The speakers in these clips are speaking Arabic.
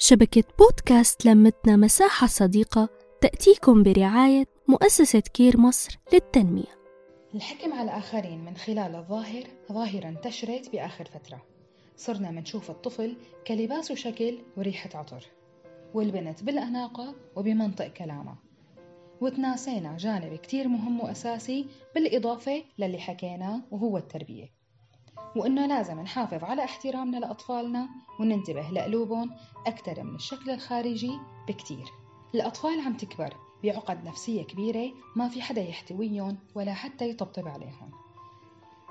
شبكة بودكاست لمتنا مساحة صديقة تأتيكم برعاية مؤسسة كير مصر للتنمية. الحكم على الآخرين من خلال الظاهر ظاهرة انتشرت بآخر فترة. صرنا منشوف الطفل كلباس وشكل وريحة عطر. والبنت بالأناقة وبمنطق كلامها وتناسينا جانب كتير مهم وأساسي بالإضافة للي حكيناه وهو التربية. وإنه لازم نحافظ على احترامنا لأطفالنا وننتبه لقلوبهم أكثر من الشكل الخارجي بكتير. الأطفال عم تكبر بعقد نفسية كبيرة ما في حدا يحتويهم ولا حتى يطبطب عليهم.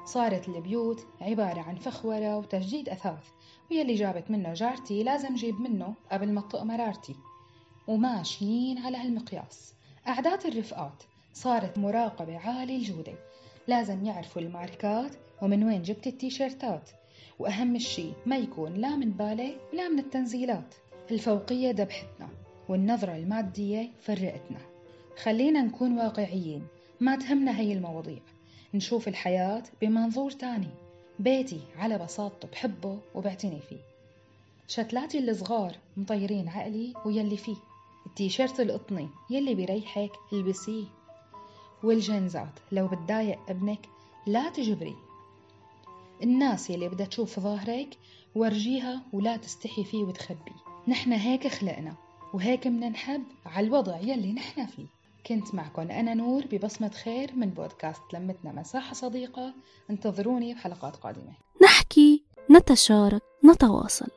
صارت البيوت عبارة عن فخورة وتجديد أثاث ويلي جابت منه جارتي لازم جيب منه قبل ما تطق مرارتي. وماشيين على هالمقياس. أعداد الرفقات صارت مراقبة عالي الجودة. لازم يعرفوا الماركات ومن وين جبت التيشيرتات. وأهم الشي ما يكون لا من بالي ولا من التنزيلات. الفوقية ذبحتنا والنظرة المادية فرقتنا. خلينا نكون واقعيين ما تهمنا هي المواضيع. نشوف الحياة بمنظور تاني. بيتي على بساطته بحبه وبعتني فيه. شتلاتي الصغار مطيرين عقلي ويلي فيه. التيشيرت القطني يلي بيريحك البسيه. والجنزات لو بتضايق ابنك لا تجبري. الناس يلي بدها تشوف ظهرك ورجيها ولا تستحي فيه وتخبي. نحن هيك خلقنا وهيك بدنا نحب على الوضع يلي نحن فيه. كنت معكم أنا نور ببصمة خير من بودكاست لمتنا مساحة صديقة. انتظروني بحلقات قادمة. نحكي نتشارك نتواصل.